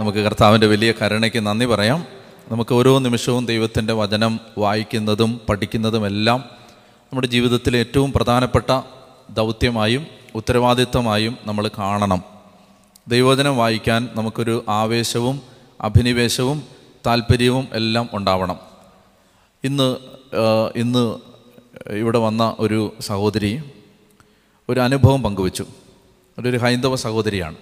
നമുക്ക് കർത്താവിന്റെ വലിയ കരുണയ്ക്ക് നന്ദി പറയാം. നമുക്ക് ഓരോ നിമിഷവും ദൈവത്തിന്റെ വചനം വായിക്കുന്നതും പഠിക്കുന്നതുമെല്ലാം നമ്മുടെ ജീവിതത്തിലെ ഏറ്റവും പ്രധാനപ്പെട്ട ദൗത്യമായും ഉത്തരവാദിത്തമായും നമ്മൾ കാണണം. ദൈവവചനം വായിക്കാൻ നമുക്കൊരു ആവേശവും അഭിനിവേശവും താല്പര്യവും എല്ലാം ഉണ്ടാവണം. ഇന്ന് ഇന്ന് ഇവിടെ വന്ന ഒരു സഹോദരി ഒരു അനുഭവം പങ്കുവച്ചു. ഒരു ഹൈന്ദവ സഹോദരിയാണ്.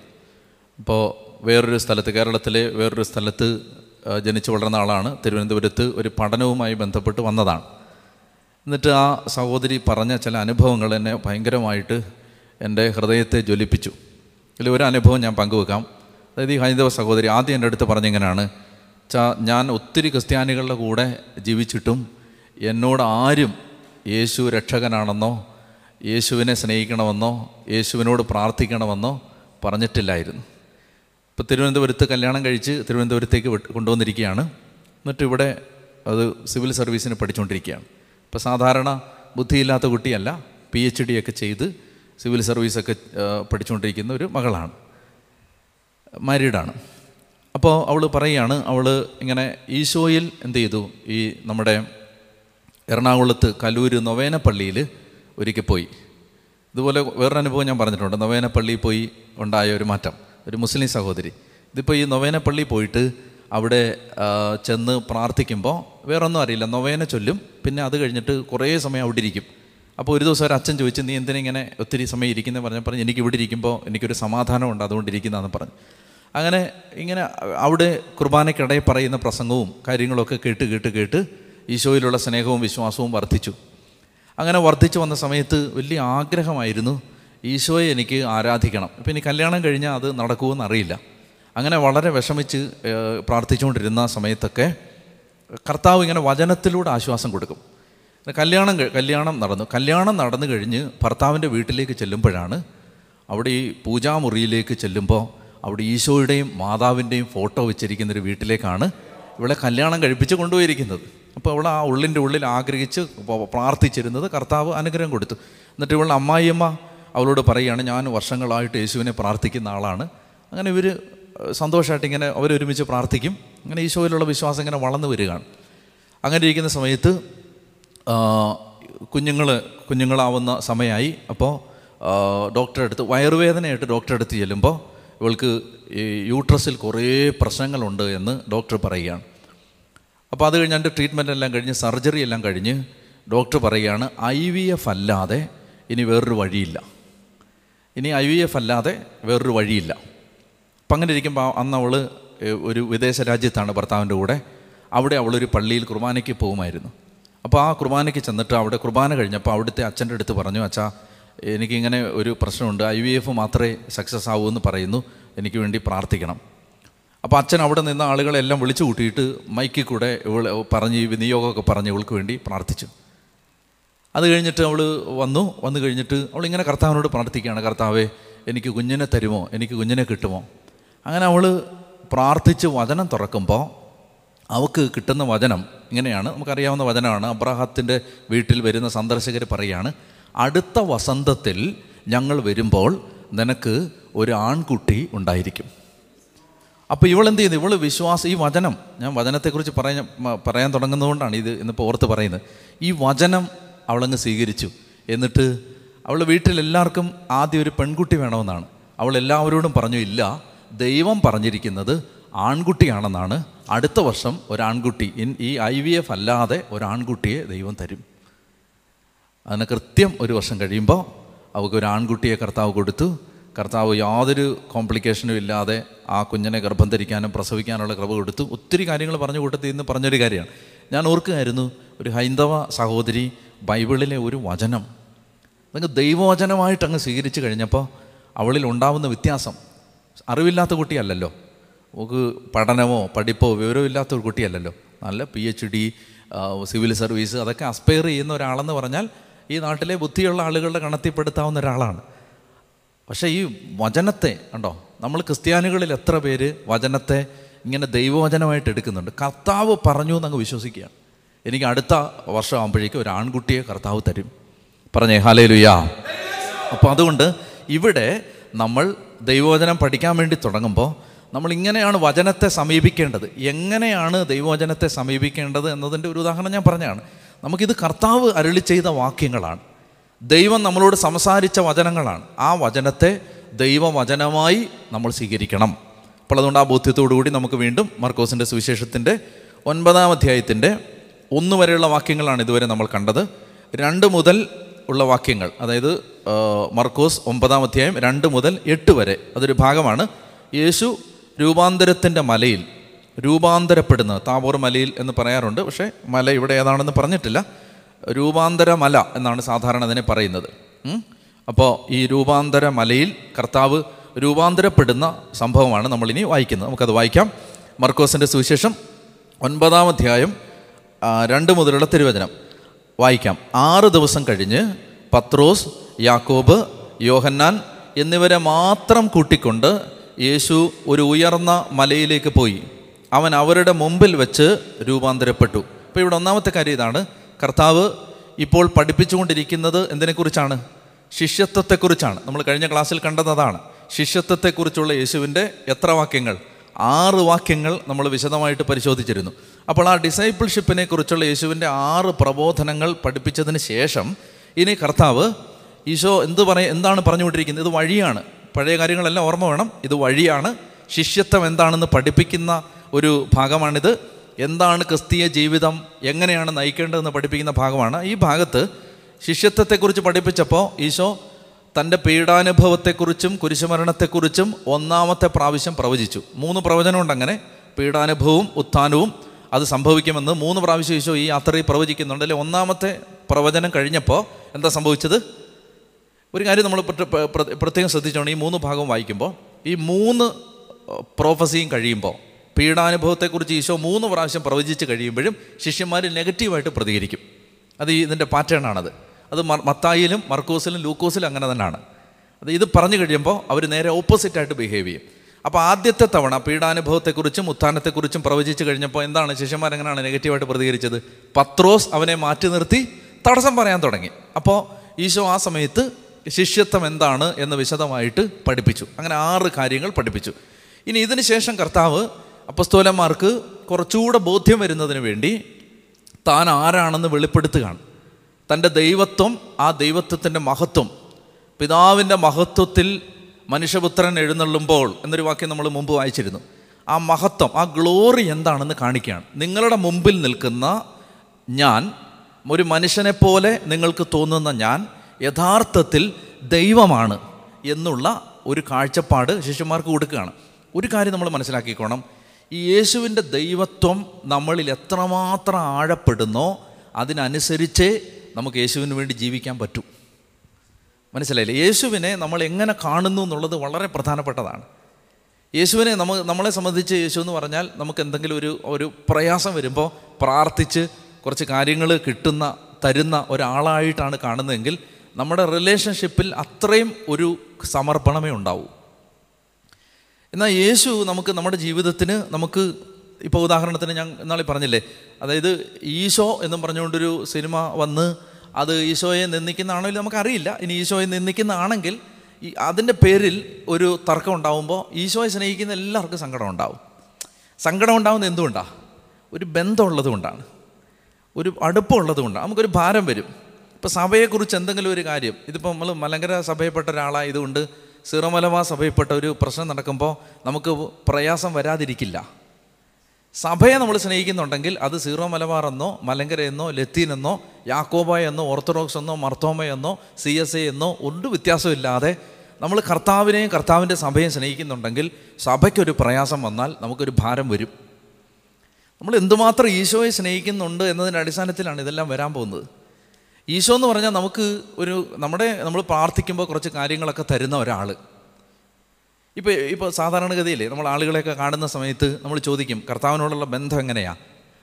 ഇപ്പോൾ വേറൊരു സ്ഥലത്ത് കേരളത്തിലെ വേറൊരു സ്ഥലത്ത് ജനിച്ചു വളർന്ന ആളാണ്. തിരുവനന്തപുരത്ത് ഒരു പഠനവുമായി ബന്ധപ്പെട്ട് വന്നതാണ്. എന്നിട്ട് ആ സഹോദരി പറഞ്ഞ ചില അനുഭവങ്ങൾ എന്നെ ഭയങ്കരമായിട്ട് എന്റെ ഹൃദയത്തെ ജ്വലിപ്പിച്ചു. ഇതിൽ ഒരു അനുഭവം ഞാൻ പങ്കുവെക്കാം. അതായത് ഈ ഹൈന്ദവ സഹോദരി ആദ്യം എന്റെ അടുത്ത് പറഞ്ഞിങ്ങനെയാണ് ചാ ഞാൻ ഒത്തിരി ക്രിസ്ത്യാനികളുടെ കൂടെ ജീവിച്ചിട്ടും എന്നോട് ആരും യേശു രക്ഷകനാണെന്നോ യേശുവിനെ സ്നേഹിക്കണമെന്നോ യേശുവിനോട് പ്രാർത്ഥിക്കണമെന്നോ പറഞ്ഞിട്ടില്ലായിരുന്നു. ഇപ്പോൾ തിരുവനന്തപുരത്ത് കല്യാണം കഴിച്ച് തിരുവനന്തപുരത്തേക്ക് കൊണ്ടുവന്നിരിക്കുകയാണ്. എന്നിട്ട് ഇവിടെ അത് സിവിൽ സർവീസിന് പഠിച്ചുകൊണ്ടിരിക്കുകയാണ് ഇപ്പോൾ സാധാരണ ബുദ്ധിയില്ലാത്ത കുട്ടിയല്ല പി എച്ച് ഡി ഒക്കെ ചെയ്ത് സിവിൽ സർവീസൊക്കെ പഠിച്ചുകൊണ്ടിരിക്കുന്ന ഒരു മകളാണ്. മാരീഡാണ്. അപ്പോൾ അവൾ പറയുകയാണ് അവൾ ഇങ്ങനെ ഈശോയിൽ എന്ത് ചെയ്തു? ഈ നമ്മുടെ എറണാകുളത്ത് കലൂര് നൊവേന പള്ളിയിൽ ഒരിക്കൽ പോയി. ഇതുപോലെ വേറൊരു അനുഭവം ഞാൻ പറഞ്ഞിട്ടുണ്ട്. നൊവേന പള്ളിയിൽ പോയി ഉണ്ടായ ഒരു മാറ്റം. ഒരു മുസ്ലിം സഹോദരി. ഇതിപ്പോൾ ഈ നൊവേന പള്ളി പോയിട്ട് അവിടെ ചെന്ന് പ്രാർത്ഥിക്കുമ്പോൾ വേറൊന്നും അറിയില്ല. നൊവേന ചൊല്ലും. പിന്നെ അത് കഴിഞ്ഞിട്ട് കുറേ സമയം അവിടെ ഇരിക്കും. അപ്പോൾ ഒരു ദിവസം ഒരു അച്ഛൻ ചോദിച്ചു നീ എന്തിനാ ഇങ്ങനെ ഒത്തിരി സമയം ഇരിക്കുന്നത് പറഞ്ഞു പറഞ്ഞു എനിക്ക് ഇവിടെ ഇരിക്കുമ്പോൾ എനിക്കൊരു സമാധാനമുണ്ട്. അതുകൊണ്ട് ഇരിക്കുന്നതെന്ന് പറഞ്ഞു. അങ്ങനെ ഇങ്ങനെ അവിടെ കുർബാനയ്ക്കിടയിൽ പറയുന്ന പ്രസംഗവും കാര്യങ്ങളൊക്കെ കേട്ട് കേട്ട് കേട്ട് ഈശോയിലുള്ള സ്നേഹവും വിശ്വാസവും വർദ്ധിച്ചു. അങ്ങനെ വർദ്ധിച്ചു വന്ന സമയത്ത് വലിയ ആഗ്രഹമായിരുന്നു ഈശോയെ എനിക്ക് ആരാധിക്കണം. ഇപ്പം ഇനി കല്യാണം കഴിഞ്ഞാൽ അത് നടക്കുമെന്ന് അറിയില്ല. അങ്ങനെ വളരെ വിഷമിച്ച് പ്രാർത്ഥിച്ചുകൊണ്ടിരുന്ന സമയത്തൊക്കെ കർത്താവ് ഇങ്ങനെ വചനത്തിലൂടെ ആശ്വാസം കൊടുക്കും. കല്യാണം കല്യാണം നടന്നു. കല്യാണം നടന്നു കഴിഞ്ഞ് ഭർത്താവിന്റെ വീട്ടിലേക്ക് ചെല്ലുമ്പോഴാണ് അവിടെ ഈ പൂജാമുറിയിലേക്ക് ചെല്ലുമ്പോൾ അവിടെ ഈശോയുടെയും മാതാവിന്റെയും ഫോട്ടോ വെച്ചിരിക്കുന്നൊരു വീട്ടിലേക്കാണ് ഇവളെ കല്യാണം കഴിപ്പിച്ച് കൊണ്ടുപോയിരിക്കുന്നത്. അപ്പോൾ അവൾ ആ ഉള്ളിന്റെ ഉള്ളിൽ ആഗ്രഹിച്ച് പ്രാർത്ഥിച്ചിരുന്നത് കർത്താവ് അനുഗ്രഹം കൊടുത്തു. എന്നിട്ട് ഇവളുടെ അമ്മായിയമ്മ അവളോട് പറയുകയാണ് ഞാൻ വർഷങ്ങളായിട്ട് യേശുവിനെ പ്രാർത്ഥിക്കുന്ന ആളാണ്. അങ്ങനെ ഇവർ സന്തോഷമായിട്ട് ഇങ്ങനെ അവരൊരുമിച്ച് പ്രാർത്ഥിക്കും. അങ്ങനെ ഈശോയിലുള്ള വിശ്വാസം ഇങ്ങനെ വളർന്നു വരികയാണ്. അങ്ങനെ ഇരിക്കുന്ന സമയത്ത് കുഞ്ഞുങ്ങൾ കുഞ്ഞുങ്ങളാവുന്ന സമയമായി. അപ്പോൾ ഡോക്ടറെ അടുത്ത് വയറുവേദനയായിട്ട് ഡോക്ടറെ അടുത്ത് ചെല്ലുമ്പോൾ ഇവൾക്ക് ഈ യൂട്രസിൽ കുറേ പ്രശ്നങ്ങളുണ്ട് എന്ന് ഡോക്ടർ പറയുകയാണ്. അപ്പോൾ അത് കഴിഞ്ഞ് എന്റെ ട്രീറ്റ്മെന്റ് എല്ലാം കഴിഞ്ഞ് സർജറി എല്ലാം കഴിഞ്ഞ് ഡോക്ടർ പറയുകയാണ് ഐ വി എഫ് അല്ലാതെ ഇനി വേറൊരു വഴിയില്ല. ഇനി ഐ വി എഫ് അല്ലാതെ വേറൊരു വഴിയില്ല. അപ്പം അങ്ങനെ ഇരിക്കുമ്പോൾ അന്ന് അവൾ ഒരു വിദേശ രാജ്യത്താണ് ഭർത്താവിന്റെ കൂടെ. അവിടെ അവളൊരു പള്ളിയിൽ കുർബാനയ്ക്ക് പോകുമായിരുന്നു. അപ്പോൾ ആ കുർബാനയ്ക്ക് ചെന്നിട്ട് അവിടെ കുർബാന കഴിഞ്ഞപ്പോൾ അവിടുത്തെ അച്ഛന്റെ അടുത്ത് പറഞ്ഞു അച്ഛാ എനിക്കിങ്ങനെ ഒരു പ്രശ്നമുണ്ട്. ഐ വി എഫ് മാത്രമേ സക്സസ് ആവൂ എന്ന് പറയുന്നു. എനിക്ക് വേണ്ടി പ്രാർത്ഥിക്കണം. അപ്പോൾ അച്ഛൻ അവിടെ നിന്ന് ആളുകളെല്ലാം വിളിച്ചു കൂട്ടിയിട്ട് മൈക്കിൽ കൂടെ ഇവൾ പറഞ്ഞ് നിയോഗമൊക്കെ പറഞ്ഞ് ഇവൾക്ക് വേണ്ടി പ്രാർത്ഥിച്ചു. അത് കഴിഞ്ഞിട്ട് അവൾ വന്നു. വന്നു കഴിഞ്ഞിട്ട് അവൾ ഇങ്ങനെ കർത്താവിനോട് പ്രാർത്ഥിക്കുകയാണ്. കർത്താവേ എനിക്ക് കുഞ്ഞിനെ തരുമോ? എനിക്ക് കുഞ്ഞിനെ കിട്ടുമോ? അങ്ങനെ അവൾ പ്രാർത്ഥിച്ച് വചനം തുറക്കുമ്പോൾ അവൾക്ക് കിട്ടുന്ന വചനം ഇങ്ങനെയാണ്. നമുക്കറിയാവുന്ന വചനമാണ്. അബ്രാഹത്തിന്റെ വീട്ടിൽ വരുന്ന സന്ദർശകർ പറയുകയാണ് അടുത്ത വസന്തത്തിൽ ഞങ്ങൾ വരുമ്പോൾ നിനക്ക് ഒരു ആൺകുട്ടി ഉണ്ടായിരിക്കും. അപ്പോൾ ഇവൾ എന്ത് ചെയ്യുന്നു? ഇവൾ വിശ്വാസം ഈ വചനം ഞാൻ വചനത്തെക്കുറിച്ച് പറയാൻ പറയാൻ തുടങ്ങുന്നതുകൊണ്ടാണ് ഇത് ഇന്നിപ്പോൾ ഓർത്ത് പറയുന്നത്. ഈ വചനം അവളങ്ങ് സ്വീകരിച്ചു. എന്നിട്ട് അവൾ വീട്ടിൽ എല്ലാവർക്കും ആദ്യം ഒരു പെൺകുട്ടി വേണമെന്നാണ്. അവൾ എല്ലാവരോടും പറഞ്ഞു ഇല്ല ദൈവം പറഞ്ഞിരിക്കുന്നത് ആൺകുട്ടിയാണെന്നാണ്. അടുത്ത വർഷം ഒരാൺകുട്ടി ഈ ഐ വി എഫ് അല്ലാതെ ഒരാൺകുട്ടിയെ ദൈവം തരും. അതിന് കൃത്യം ഒരു വർഷം കഴിയുമ്പോൾ അവൾക്ക് ഒരു ആൺകുട്ടിയെ കർത്താവ് കൊടുത്തു. കർത്താവ് യാതൊരു കോംപ്ലിക്കേഷനും ഇല്ലാതെ ആ കുഞ്ഞിനെ ഗർഭം ധരിക്കാനും പ്രസവിക്കാനുള്ള കൃപ കൊടുത്തു. ഒത്തിരി കാര്യങ്ങൾ പറഞ്ഞു കൂട്ടത്തിൽ നിന്ന് പറഞ്ഞൊരു കാര്യമാണ്. ഞാൻ ഓർക്കുകയായിരുന്നു ഒരു ഹൈന്ദവ സഹോദരി ബൈബിളിലെ ഒരു വചനം. നിങ്ങൾക്ക് ദൈവവചനമായിട്ട് അങ്ങ് സ്വീകരിച്ചു കഴിഞ്ഞപ്പോൾ അവളിൽ ഉണ്ടാവുന്ന വ്യത്യാസം. അറിവില്ലാത്ത കുട്ടിയല്ലല്ലോ. നമുക്ക് പഠനമോ പഠിപ്പോ വിവരമില്ലാത്ത ഒരു കുട്ടിയല്ലല്ലോ. നല്ല P H D civil service അതൊക്കെ അസ്പയർ ചെയ്യുന്ന ഒരാളെന്ന് പറഞ്ഞാൽ ഈ നാട്ടിലെ ബുദ്ധിയുള്ള ആളുകളുടെ കണത്തിപ്പെടുത്താവുന്ന ഒരാളാണ്. പക്ഷേ ഈ വചനത്തെ കണ്ടോ? നമ്മൾ ക്രിസ്ത്യാനികളിൽ എത്ര പേര് വചനത്തെ ഇങ്ങനെ ദൈവവചനമായിട്ട് എടുക്കുന്നുണ്ട്? കർത്താവ് പറഞ്ഞു എന്നങ്ങ് വിശ്വസിക്കുകയാണ്. എനിക്ക് അടുത്ത വർഷമാകുമ്പോഴേക്കും ഒരു ആൺകുട്ടിയെ കർത്താവ് തരും. പറഞ്ഞേ ഹാലേ ലുയാ അപ്പോൾ അതുകൊണ്ട് ഇവിടെ നമ്മൾ ദൈവവചനം പഠിക്കാൻ വേണ്ടി തുടങ്ങുമ്പോൾ നമ്മൾ ഇങ്ങനെയാണ് വചനത്തെ സമീപിക്കേണ്ടത്. എങ്ങനെയാണ് ദൈവവചനത്തെ സമീപിക്കേണ്ടത് എന്നതിന്റെ ഒരു ഉദാഹരണം ഞാൻ പറഞ്ഞാണ് നമുക്കിത് കർത്താവ് അരുളി ചെയ്ത വാക്യങ്ങളാണ്. ദൈവം നമ്മളോട് സംസാരിച്ച വചനങ്ങളാണ്. ആ വചനത്തെ ദൈവവചനമായി നമ്മൾ സ്വീകരിക്കണം. അപ്പോൾ അതുകൊണ്ട് ആ ബോധ്യത്തോടു കൂടി നമുക്ക് വീണ്ടും മർക്കോസിന്റെ സുവിശേഷത്തിന്റെ ഒൻപതാം അധ്യായത്തിന്റെ ഒന്ന് വരെയുള്ള വാക്യങ്ങളാണ് ഇതുവരെ നമ്മൾ കണ്ടത്. രണ്ട് മുതൽ ഉള്ള വാക്യങ്ങൾ അതായത് മർക്കോസ് ഒമ്പതാം അധ്യായം രണ്ട് മുതൽ എട്ട് വരെ അതൊരു ഭാഗമാണ്. യേശു രൂപാന്തരത്തിന്റെ മലയിൽ രൂപാന്തരപ്പെടുന്ന താബോർ മലയിൽ എന്ന് പറയാറുണ്ട്. പക്ഷേ മല ഇവിടെ ഏതാണെന്ന് പറഞ്ഞിട്ടില്ല. രൂപാന്തര മല എന്നാണ് സാധാരണ അതിനെ പറയുന്നത്. അപ്പോൾ ഈ രൂപാന്തര മലയിൽ കർത്താവ് രൂപാന്തരപ്പെടുന്ന സംഭവമാണ് നമ്മളിനി വായിക്കുന്നത്. നമുക്കത് വായിക്കാം. മർക്കോസിന്റെ സുവിശേഷം ഒൻപതാം അധ്യായം രണ്ട് മുതലുള്ള തിരുവചനം. വായിക്കാം. ആറ് ദിവസം കഴിഞ്ഞ് പത്രോസ് യാക്കോബ് യോഹന്നാൻ എന്നിവരെ മാത്രം കൂട്ടിക്കൊണ്ട് യേശു ഒരു ഉയർന്ന മലയിലേക്ക് പോയി. അവൻ അവരുടെ മുമ്പിൽ വെച്ച് രൂപാന്തരപ്പെട്ടു. അപ്പോൾ ഇവിടെ ഒന്നാമത്തെ കാര്യം ഇതാണ്. കർത്താവ് ഇപ്പോൾ പഠിപ്പിച്ചുകൊണ്ടിരിക്കുന്നത് എന്തിനെക്കുറിച്ചാണ്? ശിഷ്യത്വത്തെക്കുറിച്ചാണ്. നമ്മൾ കഴിഞ്ഞ ക്ലാസ്സിൽ കണ്ടത് അതാണ്. ശിഷ്യത്വത്തെക്കുറിച്ചുള്ള യേശുവിന്റെ എത്ര വാക്യങ്ങൾ? ആറ് വാക്യങ്ങൾ നമ്മൾ വിശദമായിട്ട് പരിശോധിച്ചിരുന്നു. അപ്പോൾ ആ ഡിസൈപ്പിൾഷിപ്പിനെ കുറിച്ചുള്ള യേശുവിന്റെ ആറ് പ്രബോധനങ്ങൾ പഠിപ്പിച്ചതിന് ശേഷം ഇനി കർത്താവ് ഈശോ എന്ത് പറയ എന്താണ് പറഞ്ഞുകൊണ്ടിരിക്കുന്നത്? ഇത് വഴിയാണ്. പഴയ കാര്യങ്ങളെല്ലാം ഓർമ്മ വേണം. ഇത് വഴിയാണ്. ശിഷ്യത്വം എന്താണെന്ന് പഠിപ്പിക്കുന്ന ഒരു ഭാഗമാണിത്. എന്താണ് ക്രിസ്തീയ ജീവിതം? എങ്ങനെയാണ് നയിക്കേണ്ടതെന്ന് പഠിപ്പിക്കുന്ന ഭാഗമാണ്. ഈ ഭാഗത്ത് ശിഷ്യത്വത്തെക്കുറിച്ച് പഠിപ്പിച്ചപ്പോൾ ഈശോ തന്റെ പീഡാനുഭവത്തെക്കുറിച്ചും കുരിശുമരണത്തെക്കുറിച്ചും ഒന്നാമത്തെ പ്രാവശ്യം പ്രവചിച്ചു. മൂന്ന് പ്രവചനമുണ്ട് അങ്ങനെ. പീഡാനുഭവവും ഉത്ഥാനവും അത് സംഭവിക്കുമെന്ന് മൂന്ന് പ്രാവശ്യം ഈശോ ഈ യാത്രയിൽ പ്രവചിക്കുന്നുണ്ട്. അല്ലെ ഒന്നാമത്തെ പ്രവചനം കഴിഞ്ഞപ്പോൾ എന്താ സംഭവിച്ചത്? ഒരു കാര്യം നമ്മൾ പ്ര- പ്ര- പ്ര- പ്രത്യേകം ശ്രദ്ധിച്ചോണം. ഈ മൂന്ന് ഭാഗം വായിക്കുമ്പോൾ ഈ മൂന്ന് പ്രോഫസിയും കഴിയുമ്പോൾ പീഡാനുഭവത്തെക്കുറിച്ച് ഈശോ മൂന്ന് പ്രാവശ്യം പ്രവചിച്ച് കഴിയുമ്പോഴും ശിഷ്യന്മാർ നെഗറ്റീവായിട്ട് പ്രതികരിക്കും. അത് ഈ ഇതിന്റെ പാറ്റേൺ ആണത്. അത് മത്തായിലും മർക്കോസിലും ലൂക്കോസിലും അങ്ങനെ തന്നെയാണ് അത് ഇത് പറഞ്ഞു കഴിയുമ്പോൾ അവർ നേരെ ഓപ്പോസിറ്റായിട്ട് ബിഹേവ് ചെയ്യും. അപ്പോൾ ആദ്യത്തെ തവണ പീഡാനുഭവത്തെക്കുറിച്ചും ഉത്ഥാനത്തെക്കുറിച്ചും പ്രവചിച്ച് കഴിഞ്ഞപ്പോൾ എന്താണ് ശിഷ്യന്മാരെങ്ങനെയാണ് നെഗറ്റീവായിട്ട് പ്രതികരിച്ചത്? പത്രോസ് അവനെ മാറ്റി നിർത്തി തടസ്സം പറയാൻ തുടങ്ങി. അപ്പോൾ ഈശോ ആ സമയത്ത് ശിഷ്യത്വം എന്താണ് എന്ന് വിശദമായിട്ട് പഠിപ്പിച്ചു. അങ്ങനെ ആറ് കാര്യങ്ങൾ പഠിപ്പിച്ചു. ഇനി ഇതിന് ശേഷം കർത്താവ് അപ്പസ്തോലന്മാർക്ക് കുറച്ചുകൂടെ ബോധ്യം വരുന്നതിന് വേണ്ടി താൻ ആരാണെന്ന് വെളിപ്പെടുത്തുകയാണ്. തന്റെ ദൈവത്വം ആ ദൈവത്വത്തിന്റെ മഹത്വം പിതാവിന്റെ മഹത്വത്തിൽ മനുഷ്യപുത്രൻ എഴുന്നള്ളുമ്പോൾ എന്നൊരു വാക്യം നമ്മൾ മുമ്പ് വായിച്ചിരുന്നു. ആ മഹത്വം ആ ഗ്ലോറി എന്താണെന്ന് കാണിക്കുകയാണ്. നിങ്ങളുടെ മുമ്പിൽ നിൽക്കുന്ന ഞാൻ ഒരു മനുഷ്യനെ പോലെ നിങ്ങൾക്ക് തോന്നുന്ന ഞാൻ യഥാർത്ഥത്തിൽ ദൈവമാണ് എന്നുള്ള ഒരു കാഴ്ചപ്പാട് ശിഷ്യന്മാർക്ക് കൊടുക്കുകയാണ്. ഒരു കാര്യം നമ്മൾ മനസ്സിലാക്കിക്കോണം. ഈ യേശുവിന്റെ ദൈവത്വം നമ്മളിൽ എത്രമാത്രം ആഴപ്പെടുന്നോ അതിനനുസരിച്ചേ നമുക്ക് യേശുവിന് വേണ്ടി ജീവിക്കാൻ പറ്റൂ. മനസ്സിലായില്ലേ? യേശുവിനെ നമ്മൾ എങ്ങനെ കാണുന്നു എന്നുള്ളത് വളരെ പ്രധാനപ്പെട്ടതാണ്. യേശുവിനെ നമ്മ നമ്മളെ സംബന്ധിച്ച് യേശു എന്ന് പറഞ്ഞാൽ നമുക്ക് എന്തെങ്കിലും ഒരു ഒരു പ്രയാസം വരുമ്പോൾ പ്രാർത്ഥിച്ച് കുറച്ച് കാര്യങ്ങൾ കിട്ടുന്ന തരുന്ന ഒരാളായിട്ടാണ് കാണുന്നതെങ്കിൽ നമ്മുടെ റിലേഷൻഷിപ്പിൽ അത്രയും ഒരു സമർപ്പണമേ ഉണ്ടാവൂ. എന്നാൽ യേശു നമുക്ക് നമ്മുടെ ജീവിതത്തിന് നമുക്ക് ഇപ്പോൾ ഉദാഹരണത്തിന് ഞാൻ ഇന്നാളെ പറഞ്ഞില്ലേ? അതായത് ഈശോ എന്നും പറഞ്ഞുകൊണ്ടൊരു സിനിമ വന്ന് അത് ഈശോയെ നിന്ദിക്കുന്നതാണോ ഇല്ല നമുക്കറിയില്ല. ഇനി ഈശോയെ നിന്ദിക്കുന്നതാണെങ്കിൽ ഈ അതിന്റെ പേരിൽ ഒരു തർക്കം ഉണ്ടാവുമ്പോൾ ഈശോയെ സ്നേഹിക്കുന്ന എല്ലാവർക്കും സങ്കടം ഉണ്ടാവും. സങ്കടം ഉണ്ടാവുന്നത് എന്തുകൊണ്ടാണ് ഒരു ബന്ധമുള്ളത് കൊണ്ടാണ്. ഒരു അടുപ്പമുള്ളത് കൊണ്ടാണ്. നമുക്കൊരു ഭാരം വരും. ഇപ്പോൾ സഭയെക്കുറിച്ച് എന്തെങ്കിലും ഒരു കാര്യം ഇതിപ്പോൾ നമ്മൾ മലങ്കര സഭയിൽപ്പെട്ട ഒരാളായതുകൊണ്ട് സിറമലവാ സഭയിൽപ്പെട്ട ഒരു പ്രശ്നം നടക്കുമ്പോൾ നമുക്ക് പ്രയാസം വരാതിരിക്കില്ല. സഭയെ നമ്മൾ സ്നേഹിക്കുന്നുണ്ടെങ്കിൽ അത് സീറോ മലബാർ എന്നോ മലങ്കര എന്നോ ലത്തീൻ എന്നോ യാക്കോബായ എന്നോ ഓർത്തഡോക്സ് എന്നോ മർത്തോമ എന്നോ സി എസ് എ എന്നോ ഒന്നും വ്യത്യാസമില്ലാതെ നമ്മൾ കർത്താവിനെയും കർത്താവിന്റെ സഭയെയും സ്നേഹിക്കുന്നുണ്ടെങ്കിൽ സഭയ്ക്കൊരു പ്രയാസം വന്നാൽ നമുക്കൊരു ഭാരം വരും. നമ്മൾ എന്തുമാത്രം ഈശോയെ സ്നേഹിക്കുന്നുണ്ട് എന്നതിന്റെ അടിസ്ഥാനത്തിലാണ് ഇതെല്ലാം വരാൻ പോകുന്നത്. ഈശോ എന്ന് പറഞ്ഞാൽ നമുക്ക് ഒരു നമ്മുടെ നമ്മൾ പ്രാർത്ഥിക്കുമ്പോൾ കുറച്ച് കാര്യങ്ങളൊക്കെ തരുന്ന ഒരാൾ ഇപ്പോൾ ഇപ്പോൾ സാധാരണഗതിയിൽ നമ്മൾ ആളുകളെയൊക്കെ കാണുന്ന സമയത്ത് നമ്മൾ ചോദിക്കും കർത്താവിനോടുള്ള ബന്ധം എങ്ങനെയാണ്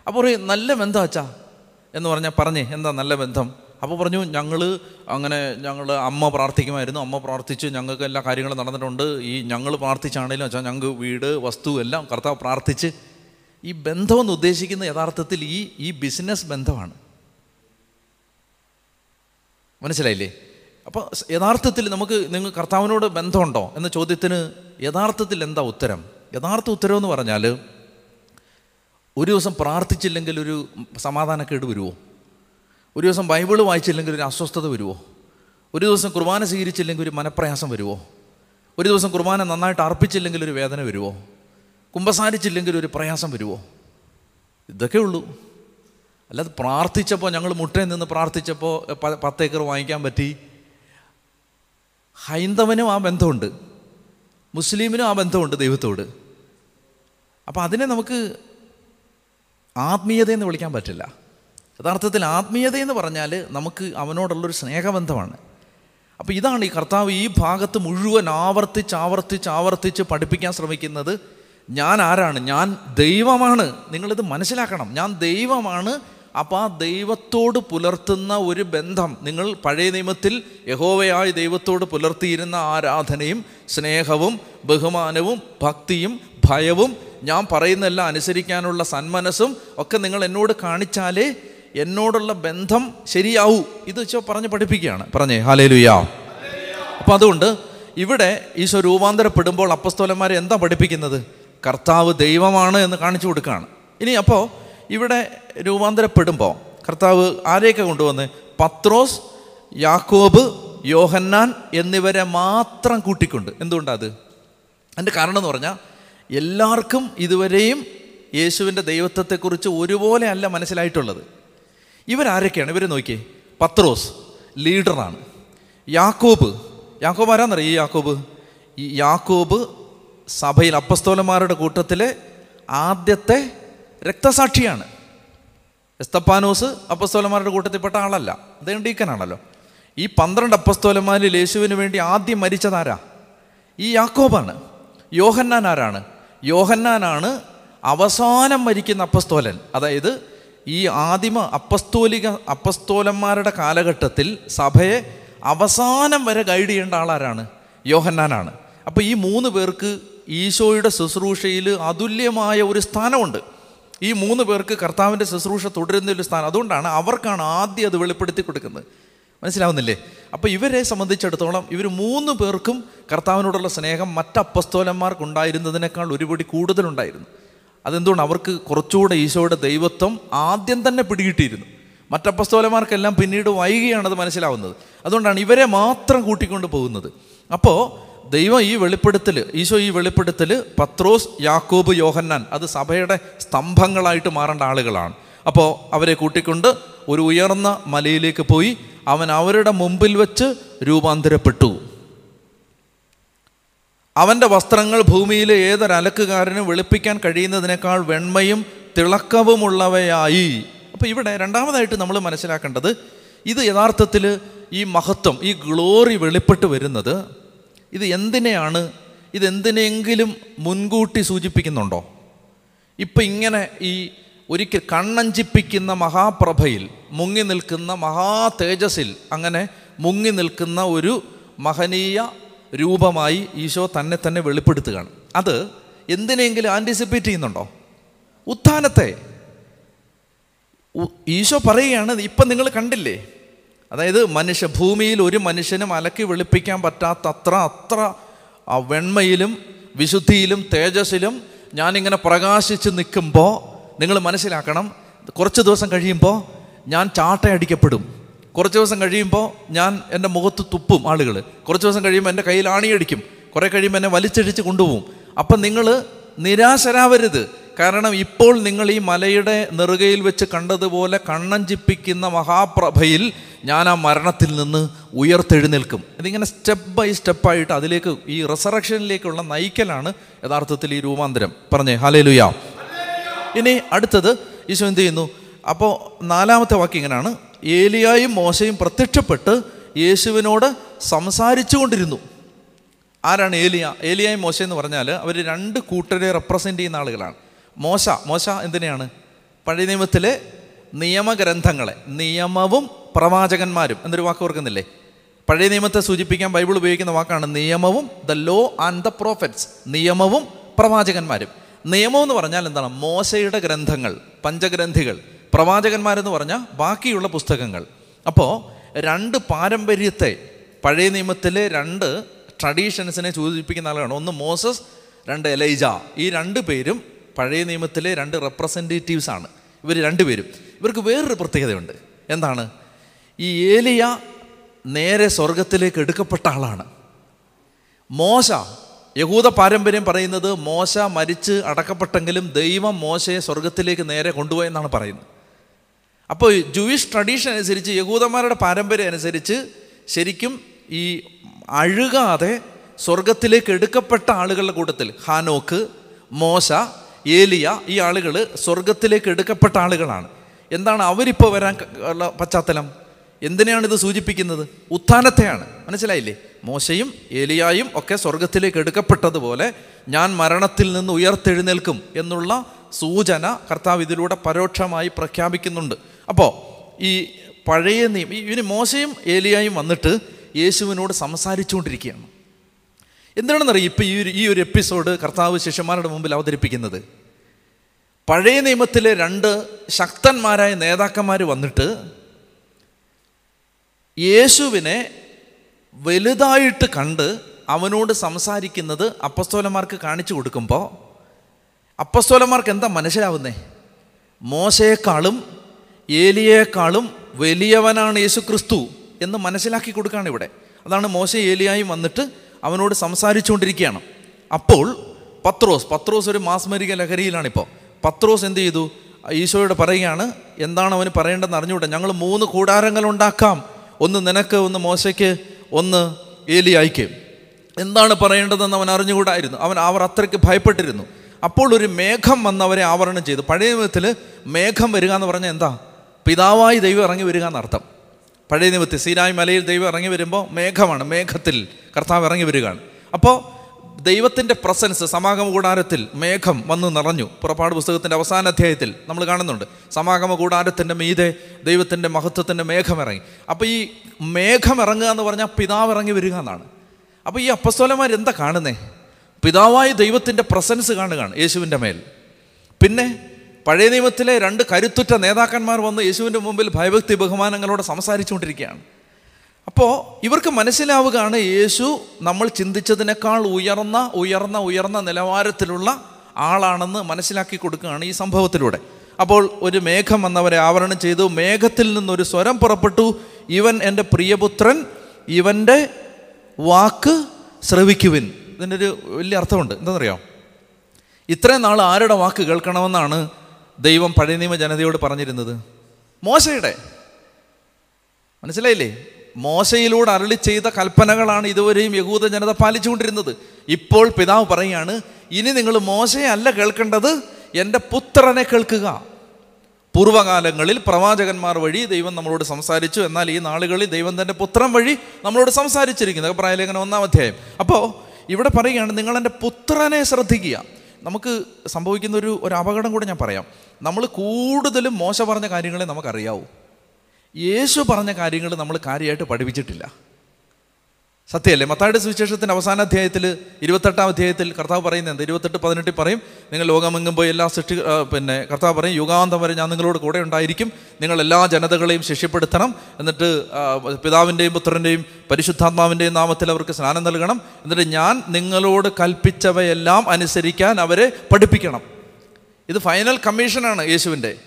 അപ്പോൾ ഒരു നല്ല ബന്ധം അച്ഛാ. എന്ന് പറഞ്ഞാൽ പറഞ്ഞേ എന്താ നല്ല ബന്ധം? അപ്പോൾ പറഞ്ഞു ഞങ്ങൾ അങ്ങനെ ഞങ്ങൾ അമ്മ പ്രാർത്ഥിക്കുമായിരുന്നു. അമ്മ പ്രാർത്ഥിച്ച് ഞങ്ങൾക്ക് എല്ലാ കാര്യങ്ങളും നടന്നിട്ടുണ്ട്. ഈ ഞങ്ങൾ പ്രാർത്ഥിച്ചാണെങ്കിലും വെച്ചാൽ ഞങ്ങൾക്ക് വീട് വസ്തു എല്ലാം കർത്താവ് പ്രാർത്ഥിച്ച്. ഈ ബന്ധമെന്ന് ഉദ്ദേശിക്കുന്ന യഥാർത്ഥത്തിൽ ഈ ഈ ബിസിനസ് ബന്ധമാണ്. മനസ്സിലായില്ലേ? അപ്പോൾ യഥാർത്ഥത്തിൽ നമുക്ക് നിങ്ങൾ കർത്താവിനോട് ബന്ധമുണ്ടോ? എന്ന ചോദ്യത്തിന് യഥാർത്ഥത്തിൽ എന്താ ഉത്തരം? യഥാർത്ഥ ഉത്തരവെന്ന് പറഞ്ഞാൽ ഒരു ദിവസം പ്രാർത്ഥിച്ചില്ലെങ്കിൽ ഒരു സമാധാനക്കേട് വരുമോ ഒരു ദിവസം ബൈബിൾ വായിച്ചില്ലെങ്കിൽ ഒരു അസ്വസ്ഥത വരുമോ ഒരു ദിവസം കുർബാന സ്വീകരിച്ചില്ലെങ്കിൽ ഒരു മനപ്രയാസം വരുമോ ഒരു ദിവസം കുർബാന നന്നായിട്ട് അർപ്പിച്ചില്ലെങ്കിൽ ഒരു വേദന വരുമോ കുമ്പസാരിച്ചില്ലെങ്കിൽ ഒരു പ്രയാസം വരുമോ ഇതൊക്കെ ഉള്ളൂ. അല്ലാതെ പ്രാർത്ഥിച്ചപ്പോൾ ഞങ്ങൾ മുട്ടയിൽ നിന്ന് പ്രാർത്ഥിച്ചപ്പോൾ പ- പത്ത് ഏക്കർ വാങ്ങിക്കാൻ പറ്റി. ഹൈന്ദവനും ആ ബന്ധമുണ്ട്. മുസ്ലിമിനും ആ ബന്ധമുണ്ട് ദൈവത്തോട്. അപ്പോൾ അതിനെ നമുക്ക് ആത്മീയത എന്ന് വിളിക്കാൻ പറ്റില്ല. യഥാർത്ഥത്തിൽ ആത്മീയത എന്ന് പറഞ്ഞാൽ നമുക്ക് അവനോടുള്ളൊരു സ്നേഹബന്ധമാണ്. അപ്പോൾ ഇതാണ് ഈ കർത്താവ് ഈ ഭാഗത്ത് മുഴുവൻ ആവർത്തിച്ച് ആവർത്തിച്ച് ആവർത്തിച്ച് പഠിപ്പിക്കാൻ ശ്രമിക്കുന്നത് ഞാൻ ആരാണ്? ഞാൻ ദൈവമാണ്. നിങ്ങളിത് മനസ്സിലാക്കണം. ഞാൻ ദൈവമാണ്. അപ്പോൾ ആ ദൈവത്തോട് പുലർത്തുന്ന ഒരു ബന്ധം നിങ്ങൾ പഴയ നിയമത്തിൽ യഹോവയായ ദൈവത്തോട് പുലർത്തിയിരുന്ന ആരാധനയും സ്നേഹവും ബഹുമാനവും ഭക്തിയും ഭയവും ഞാൻ പറയുന്നതെല്ലാം അനുസരിക്കാനുള്ള സന്മനസ്സും ഒക്കെ നിങ്ങൾ എന്നോട് കാണിച്ചാലേ എന്നോടുള്ള ബന്ധം ശരിയാവൂ. ഇത് വെച്ചോ പറഞ്ഞ് പഠിപ്പിക്കുകയാണ്. പറഞ്ഞേ ഹാലേലുയാ അപ്പം അതുകൊണ്ട് ഇവിടെ ഈശോ രൂപാന്തരപ്പെടുമ്പോൾ അപ്പസ്തോലന്മാർ എന്താ പഠിപ്പിക്കുന്നത്? കർത്താവ് ദൈവമാണ് എന്ന് കാണിച്ചു കൊടുക്കുകയാണ്. ഇനി അപ്പോൾ ഇവിടെ രൂപാന്തരപ്പെടുമ്പോൾ കർത്താവ് ആരെയൊക്കെ കൊണ്ടുവന്ന്? പത്രോസ് യാക്കോബ് യോഹന്നാൻ എന്നിവരെ മാത്രം കൂട്ടിക്കൊണ്ട്. എന്തുകൊണ്ടത് അത്? അതിന്റെ കാരണം എന്ന് പറഞ്ഞാൽ എല്ലാവർക്കും ഇതുവരെയും യേശുവിന്റെ ദൈവത്വത്തെക്കുറിച്ച് ഒരുപോലെ അല്ല മനസ്സിലായിട്ടുള്ളത്. ഇവരാരൊക്കെയാണ്? ഇവരെ നോക്കിയേ. പത്രോസ് ലീഡറാണ്. യാക്കോബ് യാക്കോബ് ആരാന്നറിയ ഈ യാക്കോബ്? ഈ യാക്കോബ് സഭയിൽ അപ്പസ്തോലന്മാരുടെ കൂട്ടത്തിലെ ആദ്യത്തെ രക്തസാക്ഷിയാണ്. എസ്തപ്പാനോസ് അപ്പസ്തോലന്മാരുടെ കൂട്ടത്തിൽപ്പെട്ട ആളല്ല. അദ്ദേഹം ഡീക്കനാണല്ലോ. ഈ പന്ത്രണ്ട് അപ്പസ്തോലന്മാരിൽ യേശുവിന് വേണ്ടി ആദ്യം മരിച്ചതാരാ ഈ യാക്കോബാണ്. യോഹന്നാൻ ആരാണ്? യോഹന്നാനാണ് അവസാനം മരിക്കുന്ന അപ്പസ്തോലൻ. അതായത് ഈ ആദിമ അപ്പസ്തോലിക അപ്പസ്തോലന്മാരുടെ കാലഘട്ടത്തിൽ സഭയെ അവസാനം വരെ ഗൈഡ് ചെയ്യേണ്ട ആളാരാണ്? യോഹന്നാനാണ്. അപ്പോൾ ഈ മൂന്ന് പേർക്ക് ഈശോയുടെ ശുശ്രൂഷയിൽ അതുല്യമായ ഒരു സ്ഥാനമുണ്ട്. ഈ മൂന്ന് പേർക്ക് കർത്താവിന്റെ ശുശ്രൂഷ തുടരുന്ന ഒരു സ്ഥാനം. അതുകൊണ്ടാണ് അവർക്കാണ് ആദ്യം അത് വെളിപ്പെടുത്തി കൊടുക്കുന്നത്. മനസ്സിലാവുന്നില്ലേ? അപ്പോൾ ഇവരെ സംബന്ധിച്ചിടത്തോളം ഇവർ മൂന്ന് പേർക്കും കർത്താവിനോടുള്ള സ്നേഹം മറ്റ് അപ്പസ്തോലന്മാർക്കുണ്ടായിരുന്നതിനേക്കാൾ ഒരുപടി കൂടുതലുണ്ടായിരുന്നു. അതെന്തുകൊണ്ട്? അവർക്ക് കുറച്ചുകൂടെ ഈശോയുടെ ദൈവത്വം ആദ്യം തന്നെ പിടികിട്ടിയിരുന്നു. മറ്റപ്പസ്തോലന്മാർക്കെല്ലാം പിന്നീട് വൈകിയാണ് അത് മനസ്സിലാവുന്നത്. അതുകൊണ്ടാണ് ഇവരെ മാത്രം കൂട്ടിക്കൊണ്ട് പോകുന്നത്. അപ്പോൾ ദൈവം ഈ വെളിപ്പെടുത്തൽ ഈശോ ഈ വെളിപ്പെടുത്തൽ പത്രോസ് യാക്കോബ് യോഹന്നാൻ അത് സഭയുടെ സ്തംഭങ്ങളായിട്ട് മാറേണ്ട ആളുകളാണ്. അപ്പോൾ അവരെ കൂട്ടിക്കൊണ്ട് ഒരു ഉയർന്ന മലയിലേക്ക് പോയി അവൻ അവരുടെ മുമ്പിൽ വെച്ച് രൂപാന്തരപ്പെട്ടു. അവന്റെ വസ്ത്രങ്ങൾ ഭൂമിയിലെ ഏതൊരലക്കുകാരനും വെളുപ്പിക്കാൻ കഴിയുന്നതിനേക്കാൾ വെണ്മയും തിളക്കവുമുള്ളവയായി. അപ്പോൾ ഇവിടെ രണ്ടാമതായിട്ട് നമ്മൾ മനസ്സിലാക്കേണ്ടത് ഇത് യഥാർത്ഥത്തിൽ ഈ മഹത്വം ഈ ഗ്ലോറി വെളിപ്പെട്ട് വരുന്നത് ഇത് എന്തിനെയാണ് ഇതെന്തിനെങ്കിലും മുൻകൂട്ടി സൂചിപ്പിക്കുന്നുണ്ടോ? ഇപ്പം ഇങ്ങനെ ഈ ഒരിക്കൽ കണ്ണഞ്ചിപ്പിക്കുന്ന മഹാപ്രഭയിൽ മുങ്ങി നിൽക്കുന്ന മഹാ തേജസ്സിൽ അങ്ങനെ മുങ്ങി നിൽക്കുന്ന ഒരു മഹനീയ രൂപമായി ഈശോ തന്നെ തന്നെ വെളിപ്പെടുത്തുകയാണ്. അത് എന്തിനെങ്കിലും ആന്റിസിപ്പേറ്റ് ചെയ്യുന്നുണ്ടോ? ഉത്ഥാനത്തെ. ഈശോ പറയുകയാണ് ഇപ്പം നിങ്ങൾ കണ്ടില്ലേ? അതായത് മനുഷ്യ ഭൂമിയിൽ ഒരു മനുഷ്യനും അലക്കി വെളുപ്പിക്കാൻ പറ്റാത്ത അത്ര അത്ര വെണ്മയിലും വിശുദ്ധിയിലും തേജസ്സിലും ഞാനിങ്ങനെ പ്രകാശിച്ച് നിൽക്കുമ്പോൾ നിങ്ങൾ മനസ്സിലാക്കണം. കുറച്ച് ദിവസം കഴിയുമ്പോൾ ഞാൻ ചാട്ടയടിക്കപ്പെടും കുറച്ച് ദിവസം കഴിയുമ്പോൾ ഞാൻ എന്റെ മുഖത്ത് തുപ്പും ആളുകൾ കുറച്ച് ദിവസം കഴിയുമ്പോൾ എന്റെ കയ്യിൽ ആണിയടിക്കും കുറേ കഴിയുമ്പോൾ എന്നെ വലിച്ചടിച്ച് കൊണ്ടുപോകും. അപ്പം നിങ്ങൾ നിരാശരാവരുത്. കാരണം ഇപ്പോൾ നിങ്ങൾ ഈ മലയുടെ നെറുകയിൽ വെച്ച് കണ്ടതുപോലെ കണ്ണഞ്ചിപ്പിക്കുന്ന മഹാപ്രഭയിൽ ഞാൻ ആ മരണത്തിൽ നിന്ന് ഉയർത്തെഴുന്നേൽക്കും. ഇതിങ്ങനെ സ്റ്റെപ്പ് ബൈ സ്റ്റെപ്പായിട്ട് അതിലേക്ക് ഈ റിസറക്ഷനിലേക്കുള്ള നയിക്കലാണ് യഥാർത്ഥത്തിൽ ഈ രൂപാന്തരം. പറഞ്ഞേ ഹാലേ ലുയാ ഇനി അടുത്തത് ഈശോ എന്ത് ചെയ്യുന്നു? അപ്പോൾ നാലാമത്തെ വാക്യം ഇങ്ങനെയാണ്. ഏലിയായും മോശയും പ്രത്യക്ഷപ്പെട്ട് യേശുവിനോട് സംസാരിച്ചു കൊണ്ടിരുന്നു ആരാണ് ഏലിയ? ഏലിയായും മോശ എന്ന് പറഞ്ഞാൽ അവർ രണ്ട് കൂട്ടരെ റെപ്രസെന്റ് ചെയ്യുന്ന ആളുകളാണ്. മോശ മോശ എന്തിനെയാണ്? പഴയ നിയമത്തിലെ നിയമഗ്രന്ഥങ്ങളെ നിയമവും പ്രവാചകന്മാരും. എന്നൊരു വാക്ക് ഓർക്കുന്നില്ലേ? പഴയ നിയമത്തെ സൂചിപ്പിക്കാൻ ബൈബിൾ ഉപയോഗിക്കുന്ന വാക്കാണ് നിയമവും the law and the prophets നിയമവും പ്രവാചകന്മാരും. നിയമം എന്ന് പറഞ്ഞാൽ എന്താണ്? മോശയുടെ ഗ്രന്ഥങ്ങൾ പഞ്ചഗ്രന്ഥികൾ പ്രവാചകന്മാരെന്ന് പറഞ്ഞാൽ ബാക്കിയുള്ള പുസ്തകങ്ങൾ. അപ്പോൾ രണ്ട് പാരമ്പര്യത്തെ പഴയ നിയമത്തിലെ രണ്ട് ട്രഡീഷൻസിനെ സൂചിപ്പിക്കുന്ന ആളുകളാണ്. ഒന്ന് മോസസ് രണ്ട് എലൈജ. ഈ രണ്ട് പേരും പഴയ നിയമത്തിലെ രണ്ട് റെപ്രസെന്റേറ്റീവ്സ് ആണ്. ഇവർ രണ്ടുപേരും ഇവർക്ക് വേറൊരു പ്രത്യേകതയുണ്ട്. എന്താണ്? ഈ ഏലിയ നേരെ സ്വർഗത്തിലേക്ക് എടുക്കപ്പെട്ട ആളാണ്. മോശ യഹൂദ പാരമ്പര്യം പറയുന്നത് മോശ മരിച്ച് അടക്കപ്പെട്ടെങ്കിലും ദൈവം മോശയെ സ്വർഗത്തിലേക്ക് നേരെ കൊണ്ടുപോയെന്നാണ് പറയുന്നത്. അപ്പോൾ ജൂയിഷ് ട്രഡീഷൻ അനുസരിച്ച് യഹൂദന്മാരുടെ പാരമ്പര്യം അനുസരിച്ച് ശരിക്കും ഈ അഴുകാതെ സ്വർഗത്തിലേക്ക് എടുക്കപ്പെട്ട ആളുകളുടെ കൂട്ടത്തിൽ ഹാനോക്ക് മോശ ഏലിയ ഈ ആളുകൾ സ്വർഗത്തിലേക്ക് എടുക്കപ്പെട്ട ആളുകളാണ്. എന്താണ് അവരിപ്പോൾ വരാൻ ഉള്ള പശ്ചാത്തലം? എന്തിനെയാണ് ഇത് സൂചിപ്പിക്കുന്നത്? ഉത്ഥാനത്തെയാണ്. മനസ്സിലായില്ലേ? മോശയും ഏലിയായും ഒക്കെ സ്വർഗത്തിലേക്ക് എടുക്കപ്പെട്ടതുപോലെ ഞാൻ മരണത്തിൽ നിന്ന് ഉയർത്തെഴുന്നേൽക്കും എന്നുള്ള സൂചന കർത്താവ് ഇതിലൂടെ പരോക്ഷമായി പ്രഖ്യാപിക്കുന്നുണ്ട്. അപ്പോൾ ഈ പഴയ നിയമം ഇവന് മോശയും ഏലിയായും വന്നിട്ട് യേശുവിനോട് സംസാരിച്ചുകൊണ്ടിരിക്കുകയാണ്. എന്തിനാണെന്നറിയാം ഇപ്പം ഈ ഒരു ഈ ഒരു എപ്പിസോഡ് കർത്താവ് ശിഷ്യന്മാരുടെ മുമ്പിൽ അവതരിപ്പിക്കുന്നത്? പഴയ നിയമത്തിലെ രണ്ട് ശക്തന്മാരായ നേതാക്കന്മാർ വന്നിട്ട് യേശുവിനെ വലുതായിട്ട് കണ്ട് അവനോട് സംസാരിക്കുന്നത് അപ്പസ്തോലന്മാർക്ക് കാണിച്ചു കൊടുക്കുമ്പോൾ അപ്പസ്തോലന്മാർക്ക് എന്താ മനസ്സിലാവുന്നേ? മോശയെക്കാളും ഏലിയേക്കാളും വലിയവനാണ് യേശു ക്രിസ്തു എന്ന് മനസ്സിലാക്കി കൊടുക്കുകയാണ് ഇവിടെ. അതാണ് മോശ ഏലിയായും വന്നിട്ട് അവനോട് സംസാരിച്ചുകൊണ്ടിരിക്കുകയാണ്. അപ്പോൾ പത്രോസ് പത്രോസ് ഒരു മാസ്മരിക ലഹരിയിലാണിപ്പോൾ പത്രോസ് എന്ത് ചെയ്തു? ഈശോയോട് പറയുകയാണ് എന്താണ് അവന് പറയേണ്ടതെന്ന് അറിഞ്ഞുകൂടെ? ഞങ്ങൾ മൂന്ന് കൂടാരങ്ങൾ ഉണ്ടാക്കാം. ഒന്ന് നിനക്ക് ഒന്ന് മോശയ്ക്ക്. ഒന്ന് ഏലിയായിക്ക്. എന്താണ് പറയേണ്ടതെന്ന് അവൻ അറിഞ്ഞുകൂടായിരുന്നു. അവൻ അവർ അത്രയ്ക്ക് ഭയപ്പെട്ടിരുന്നു. അപ്പോൾ ഒരു മേഘം വന്ന് അവരെ ആവരണം ചെയ്തു. പഴയ നിയമത്തിൽ മേഘം വരിക എന്ന് പറഞ്ഞാൽ എന്താ? പിതാവായി ദൈവം ഇറങ്ങി വരിക എന്നർത്ഥം പഴയ നിയമത്തിൽ സീനായ് മലയിൽ ദൈവം ഇറങ്ങി വരുമ്പോൾ മേഘമാണ്. മേഘത്തിൽ കർത്താവ് ഇറങ്ങി വരികയാണ്. അപ്പോൾ ദൈവത്തിന്റെ പ്രസൻസ് സമാഗമ കൂടാരത്തിൽ മേഘം വന്ന് നിറഞ്ഞു. പുറപ്പാട് പുസ്തകത്തിന്റെ അവസാന അധ്യായത്തിൽ നമ്മൾ കാണുന്നുണ്ട്. സമാഗമ കൂടാരത്തിന്റെ മീതെ ദൈവത്തിന്റെ മഹത്വത്തിന്റെ മേഘം ഇറങ്ങി അപ്പോൾ ഈ മേഘം ഇറങ്ങുക എന്ന് പറഞ്ഞാൽ പിതാവ് ഇറങ്ങി വരിക എന്നാണ്. അപ്പോൾ ഈ അപ്പസ്തോലന്മാർ എന്താ കാണുന്നേ? പിതാവായ ദൈവത്തിന്റെ പ്രസൻസ് കാണുകയാണ് യേശുവിന്റെ മേൽ. പിന്നെ പഴയ നിയമത്തിലെ രണ്ട് കരുത്തുറ്റ നേതാക്കന്മാർ വന്ന് യേശുവിന്റെ മുമ്പിൽ ഭയഭക്തി ബഹുമാനങ്ങളോടെ സംസാരിച്ചുകൊണ്ടിരിക്കുകയാണ്. അപ്പോൾ ഇവർക്ക് മനസ്സിലാവുകയാണ് യേശു നമ്മൾ ചിന്തിച്ചതിനേക്കാൾ ഉയർന്ന ഉയർന്ന ഉയർന്ന നിലവാരത്തിലുള്ള ആളാണെന്ന് മനസ്സിലാക്കി കൊടുക്കുകയാണ് ഈ സംഭവത്തിലൂടെ. അപ്പോൾ ഒരു മേഘം വന്നവരെ ആവരണം ചെയ്തു. മേഘത്തിൽ നിന്നൊരു സ്വരം പുറപ്പെട്ടു. ഇവൻ എന്റെ പ്രിയപുത്രൻ ഇവന്റെ വാക്ക് ശ്രവിക്കുവിൻ. ഇതിന്റെ ഒരു വലിയ അർത്ഥമുണ്ട്. എന്താണെന്നറിയാം? ഇത്രയും നാൾ ആരുടെ വാക്ക് കേൾക്കണമെന്നാണ് ദൈവം പഴയ നിയമ ജനതയോട് പറഞ്ഞിരുന്നത്? മോശയുടെ. മനസ്സിലായില്ലേ? മോശയിലൂടെ അരളി ചെയ്ത കൽപ്പനകളാണ് ഇതുവരെയും യഹൂദ ജനത പാലിച്ചുകൊണ്ടിരുന്നത്. ഇപ്പോൾ പിതാവ് പറയുകയാണ് ഇനി നിങ്ങൾ മോശയെ അല്ല കേൾക്കേണ്ടത് എന്റെ പുത്രനെ കേൾക്കുക. പൂർവകാലങ്ങളിൽ പ്രവാചകന്മാർ വഴി ദൈവം നമ്മളോട് സംസാരിച്ചു. എന്നാൽ ഈ നാളുകളിൽ ദൈവം തന്റെ പുത്രൻ വഴി നമ്മളോട് സംസാരിച്ചിരിക്കുന്നത് പ്രായലേഖനം ഒന്നാം അധ്യായം. അപ്പോൾ ഇവിടെ പറയുകയാണ് നിങ്ങൾ എന്റെ പുത്രനെ ശ്രദ്ധിക്കുക. നമുക്ക് സംഭവിക്കുന്ന ഒരു ഒരു അപകടം കൂടെ ഞാൻ പറയാം. നമ്മൾ കൂടുതലും മോശം പറഞ്ഞ കാര്യങ്ങളെ നമുക്കറിയാവൂ. യേശു പറഞ്ഞ കാര്യങ്ങൾ നമ്മൾ കാര്യമായിട്ട് പഠിപ്പിച്ചിട്ടില്ല. സത്യമല്ലേ മത്തായുടെ സുവിശേഷത്തിന്റെ അവസാന അധ്യായത്തിൽ ഇരുപത്തെട്ടാം അധ്യായത്തിൽ കർത്താവ് പറയുന്നത് എന്താ? ഇരുപത്തെട്ട് പതിനെട്ടിൽ പറയും നിങ്ങൾ ലോകമെങ്ങും പോയി എല്ലാ സൃഷ്ടി പിന്നെ കർത്താവ് പറയും യുഗാന്തം വരെ ഞാൻ നിങ്ങളോട് കൂടെ ഉണ്ടായിരിക്കും. നിങ്ങൾ എല്ലാ ജനതകളെയും ശിഷ്യപ്പെടുത്തണം എന്നിട്ട് പിതാവിന്റെയും പുത്രന്റെയും പരിശുദ്ധാത്മാവിന്റെയും നാമത്തിൽ അവർക്ക് സ്നാനം നൽകണം. എന്നിട്ട് ഞാൻ നിങ്ങളോട് കൽപ്പിച്ചവയെല്ലാം അനുസരിക്കാൻ അവരെ പഠിപ്പിക്കണം. ഇത് ഫൈനൽ കമ്മീഷനാണ് യേശുവിന്റെ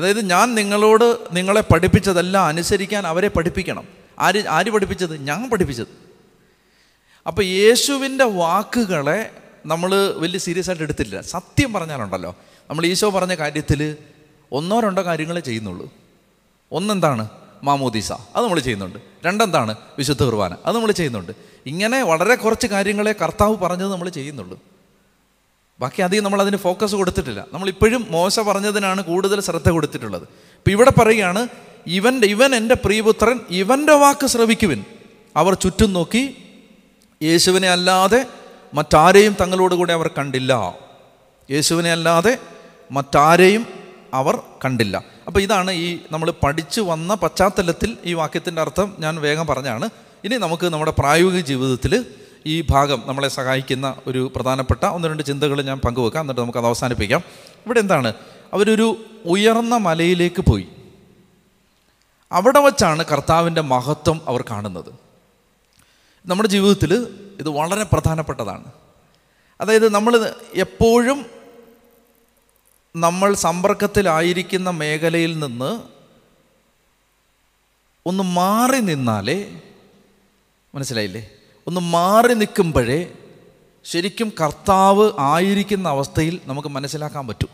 അതായത് ഞാൻ നിങ്ങളോട് നിങ്ങളെ പഠിപ്പിച്ചതെല്ലാം അനുസരിക്കാൻ അവരെ പഠിപ്പിക്കണം. ആര് ആര് പഠിപ്പിച്ചത്? ഞാൻ പഠിപ്പിച്ചത്. അപ്പോൾ യേശുവിന്റെ വാക്കുകളെ നമ്മൾ വലിയ സീരിയസ് ആയിട്ട് എടുത്തില്ല സത്യം പറഞ്ഞാലുണ്ടല്ലോ. നമ്മൾ ഈശോ പറഞ്ഞ കാര്യത്തിൽ ഒന്നോ രണ്ടോ കാര്യങ്ങളെ ചെയ്യുന്നുള്ളൂ. ഒന്നെന്താണ്? മാമോദീസ. അത് നമ്മൾ ചെയ്യുന്നുണ്ട്. രണ്ടെന്താണ്? വിശുദ്ധ കുർബാന. അത് നമ്മൾ ചെയ്യുന്നുണ്ട്. ഇങ്ങനെ വളരെ കുറച്ച് കാര്യങ്ങളെ കർത്താവ് പറഞ്ഞത് നമ്മൾ ചെയ്യുന്നുള്ളൂ. ബാക്കി അധികം നമ്മൾ അതിന് ഫോക്കസ് കൊടുത്തിട്ടില്ല. നമ്മൾ ഇപ്പോഴും മോശ പറഞ്ഞതിനാണ് കൂടുതൽ ശ്രദ്ധ കൊടുത്തിട്ടുള്ളത്. ഇപ്പം ഇവിടെ പറയുകയാണ് ഇവന്റെ ഇവൻ എന്റെ പ്രിയപുത്രൻ ഇവന്റെ വാക്ക് ശ്രവിക്കുവിൻ. അവർ ചുറ്റും നോക്കി യേശുവിനെ അല്ലാതെ മറ്റാരെയും തങ്ങളോട് കൂടെ അവർ കണ്ടില്ല. യേശുവിനെ അല്ലാതെ മറ്റാരെയും അവർ കണ്ടില്ല. അപ്പോൾ ഇതാണ് ഈ നമ്മൾ പഠിച്ചു വന്ന പശ്ചാത്തലത്തിൽ ഈ വാക്യത്തിന്റെ അർത്ഥം ഞാൻ വേഗം പറഞ്ഞാണ്. ഇനി നമുക്ക് നമ്മുടെ പ്രായോഗിക ജീവിതത്തിൽ ഈ ഭാഗം നമ്മളെ സഹായിക്കുന്ന ഒരു പ്രധാനപ്പെട്ട ഒന്ന് രണ്ട് ചിന്തകൾ ഞാൻ പങ്കുവെക്കാം. എന്നിട്ട് നമുക്കത് അവസാനിപ്പിക്കാം. ഇവിടെ എന്താണ്? അവരൊരു ഉയർന്ന മലയിലേക്ക് പോയി. അവിടെ വച്ചാണ് കർത്താവിന്റെ മഹത്വം അവർ കാണുന്നത്. നമ്മുടെ ജീവിതത്തിൽ ഇത് വളരെ പ്രധാനപ്പെട്ടതാണ്. അതായത് നമ്മൾ എപ്പോഴും നമ്മൾ സമ്പർക്കത്തിലായിരിക്കുന്ന മേഖലയിൽ നിന്ന് ഒന്ന് മാറി നിന്നാലേ മനസ്സിലായില്ലേ? ഒന്ന് മാറി നിൽക്കുമ്പോഴേ ശരിക്കും കർത്താവ് ആയിരിക്കുന്ന അവസ്ഥയിൽ നമുക്ക് മനസ്സിലാക്കാൻ പറ്റും.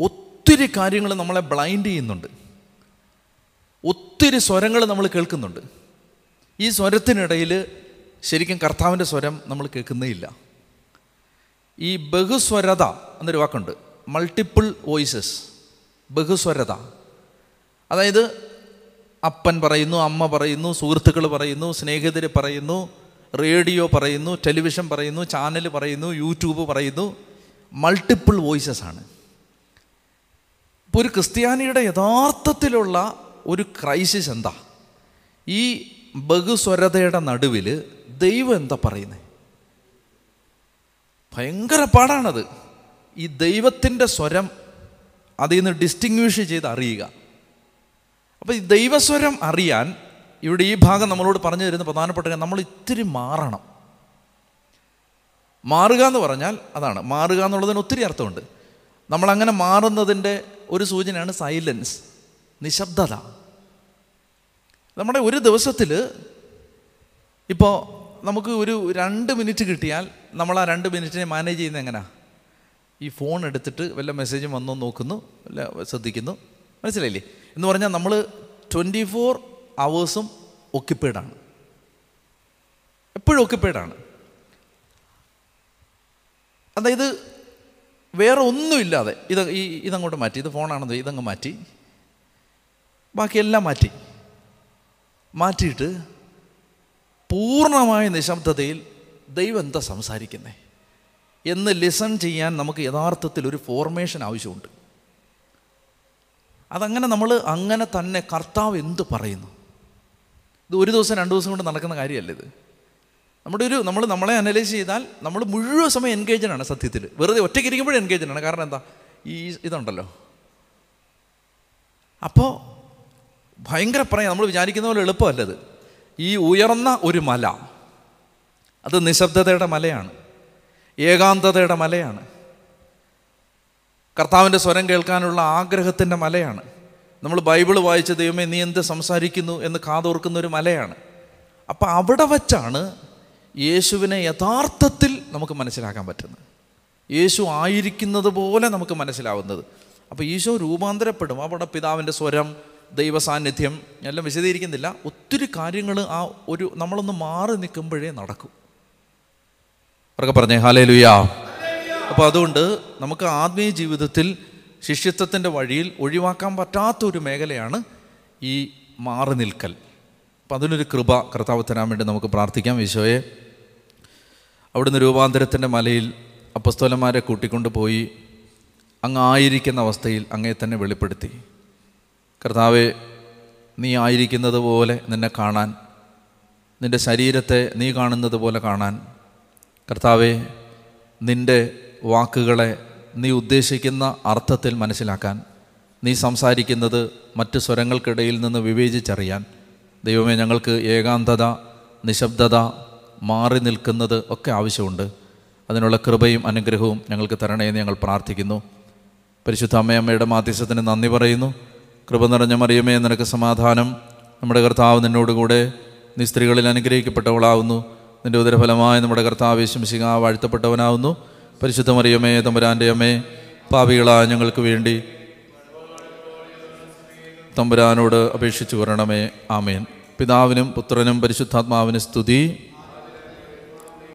ഒത്തിരി കാര്യങ്ങൾ നമ്മളെ ബ്ലൈൻഡ് ചെയ്യുന്നുണ്ട്. ഒത്തിരി സ്വരങ്ങൾ നമ്മൾ കേൾക്കുന്നുണ്ട്. ഈ സ്വരത്തിനിടയിൽ ശരിക്കും കർത്താവിന്റെ സ്വരം നമ്മൾ കേൾക്കുന്നേ ഇല്ല ഈ ബഹുസ്വരത എന്നൊരു വാക്കുണ്ട്. മൾട്ടിപ്പിൾ വോയിസസ് ബഹുസ്വരത. അതായത് അപ്പൻ പറയുന്നു അമ്മ പറയുന്നു സുഹൃത്തുക്കൾ പറയുന്നു സ്നേഹിതർ പറയുന്നു റേഡിയോ പറയുന്നു ടെലിവിഷൻ പറയുന്നു ചാനൽ പറയുന്നു യൂട്യൂബ് പറയുന്നു. മൾട്ടിപ്പിൾ വോയിസസ് ആണ്. ഇപ്പോൾ ഒരു ക്രിസ്ത്യാനിയുടെ യഥാർത്ഥത്തിലുള്ള ഒരു ക്രൈസിസ് എന്താ? ഈ ബഹുസ്വരതയുടെ നടുവിൽ ദൈവം എന്താ പറയുന്നത് ഭയങ്കര പാടാണത്. ഈ ദൈവത്തിന്റെ സ്വരം അതിൽ നിന്ന് ഡിസ്റ്റിങ്വിഷ് ചെയ്ത് അറിയുക. അപ്പോൾ ഈ ദൈവസ്വരം അറിയാൻ ഇവിടെ ഈ ഭാഗം നമ്മളോട് പറഞ്ഞു തരുന്ന പ്രധാനപ്പെട്ട കാര്യം നമ്മൾ ഇത്തിരി മാറണം. മാറുക എന്ന് പറഞ്ഞാൽ അതാണ്. മാറുക എന്നുള്ളതിന് ഒത്തിരി അർത്ഥമുണ്ട്. നമ്മളങ്ങനെ മാറുന്നതിന്റെ ഒരു സൂചനയാണ് സൈലൻസ് നിശബ്ദത. നമ്മുടെ ഒരു ദിവസത്തിൽ ഇപ്പോൾ നമുക്ക് ഒരു രണ്ട് മിനിറ്റ് കിട്ടിയാൽ നമ്മൾ ആ രണ്ട് മിനിറ്റിനെ മാനേജ് ചെയ്യുന്നത് എങ്ങനെയാണ് ഈ ഫോൺ എടുത്തിട്ട് വല്ല മെസ്സേജും വന്നോ നോക്കുന്നു വല്ല ശ്രദ്ധിക്കുന്നു. മനസ്സിലായില്ലേ? എന്ന് പറഞ്ഞാൽ നമ്മൾ ട്വന്റി ഫോർ അവേഴ്സും ഒക്കിപ്പേഡാണ് എപ്പോഴും ഒക്കിപ്പേഡാണ് അതായത് വേറെ ഒന്നുമില്ലാതെ ഇത് ഈ ഇതങ്ങോട്ട് മാറ്റി ഇത് ഫോണാണെന്ന് ഇതങ്ങ് മാറ്റി ബാക്കിയെല്ലാം മാറ്റി. മാറ്റിയിട്ട് പൂർണമായ നിശബ്ദതയിൽ ദൈവം എന്താ സംസാരിക്കുന്നത് എന്ന് ലിസൺ ചെയ്യാൻ നമുക്ക് യഥാർത്ഥത്തിൽ ഒരു ഫോർമേഷൻ ആവശ്യമുണ്ട്. അതങ്ങനെ നമ്മൾ അങ്ങനെ തന്നെ കർത്താവ് എന്ത് പറയുന്നു? ഇത് ഒരു ദിവസം രണ്ട് ദിവസം കൊണ്ട് നടക്കുന്ന കാര്യമല്ല ഇത്? നമ്മുടെ ഒരു നമ്മൾ നമ്മളെ അനലൈസ് ചെയ്താൽ നമ്മൾ മുഴുവൻ സമയം എൻഗേജഡ് ആണ് സത്യത്തിൽ. വെറുതെ ഒറ്റയ്ക്ക് ഇരിക്കുമ്പോഴും എൻഗേജഡ് കാരണം എന്താ? ഈ ഇതുണ്ടല്ലോ. അപ്പോൾ ഭയങ്കര പറയാം. നമ്മൾ വിചാരിക്കുന്ന പോലെ എളുപ്പമല്ല ഇത്. ഈ ഉയർന്ന ഒരു മല അത് നിശബ്ദതയുടെ മലയാണ്. ഏകാന്തതയുടെ മലയാണ്. കർത്താവിന്റെ സ്വരം കേൾക്കാനുള്ള ആഗ്രഹത്തിന്റെ മലയാണ്. നമ്മൾ ബൈബിൾ വായിച്ച ദൈവമേ നീ എന്ത് സംസാരിക്കുന്നു? എന്ന് കാതോർക്കുന്ന ഒരു മലയാണ്. അപ്പം അവിടെ വച്ചാണ് യേശുവിനെ യഥാർത്ഥത്തിൽ നമുക്ക് മനസ്സിലാക്കാൻ പറ്റുന്നത്. യേശു ആയിരിക്കുന്നത് പോലെ നമുക്ക് മനസ്സിലാവുന്നത്. അപ്പോൾ ഈശോ രൂപാന്തരപ്പെടും. അവിടെ പിതാവിന്റെ സ്വരം ദൈവസാന്നിധ്യം എല്ലാം വിശദീകരിക്കുന്നില്ല. ഒത്തിരി കാര്യങ്ങൾ ആ ഒരു നമ്മളൊന്ന് മാറി നിൽക്കുമ്പോഴേ നടക്കും. അവർക്ക് പറഞ്ഞേ ഹാലേ ലുയാ അപ്പോൾ അതുകൊണ്ട് നമുക്ക് ആത്മീയ ജീവിതത്തിൽ ശിഷ്യത്വത്തിന്റെ വഴിയിൽ ഒഴിവാക്കാൻ പറ്റാത്ത ഒരു മേഖലയാണ് ഈ മാറി നിൽക്കൽ. അപ്പം അതിനൊരു കൃപ കർത്താവ് തരാൻ വേണ്ടി നമുക്ക് പ്രാർത്ഥിക്കാം. ഈശോയെ അവിടുന്ന് രൂപാന്തരത്തിന്റെ മലയിൽ അപ്പസ്തോലന്മാരെ കൂട്ടിക്കൊണ്ട് പോയി അങ്ങ് ആയിരിക്കുന്ന അവസ്ഥയിൽ അങ്ങേ തന്നെ വെളിപ്പെടുത്തി. കർത്താവെ നീ ആയിരിക്കുന്നത് പോലെ നിന്നെ കാണാൻ നിന്റെ ശരീരത്തെ നീ കാണുന്നത് പോലെ കാണാൻ. കർത്താവെ നിന്റെ വാക്കുകളെ നീ ഉദ്ദേശിക്കുന്ന അർത്ഥത്തിൽ മനസ്സിലാക്കാൻ നീ സംസാരിക്കുന്നത് മറ്റ് സ്വരങ്ങൾക്കിടയിൽ നിന്ന് വിവേചിച്ചറിയാൻ ദൈവമേ ഞങ്ങൾക്ക് ഏകാന്തത നിശബ്ദത മാറി നിൽക്കുന്നത് ഒക്കെ ആവശ്യമുണ്ട്. അതിനുള്ള കൃപയും അനുഗ്രഹവും ഞങ്ങൾക്ക് തരണേന്ന് ഞങ്ങൾ പ്രാർത്ഥിക്കുന്നു. പരിശുദ്ധ അമ്മയമ്മയുടെ മാധ്യസ്ഥത്തിന് നന്ദി പറയുന്നു. കൃപ നിറഞ്ഞ മറിയമേ നിനക്ക് സമാധാനം. നമ്മുടെ കർത്താവ് നിന്നോടുകൂടെ നീ സ്ത്രീകളിൽ അനുഗ്രഹിക്കപ്പെട്ടവളാവുന്നു. നിന്റെ ഉദരഫലമായി നമ്മുടെ കർത്താവ് ശംസിക വാഴ്ത്തപ്പെട്ടവനാവുന്നു. പരിശുദ്ധ മറിയമ്മേ തമ്പുരാന്റെ അമ്മേ പാപികളായ ഞങ്ങൾക്ക് വേണ്ടി തമ്പുരാനോട് അപേക്ഷിച്ചു കൊരണമേ ആമേൻ. പിതാവിനും പുത്രനും പരിശുദ്ധാത്മാവിന് സ്തുതി.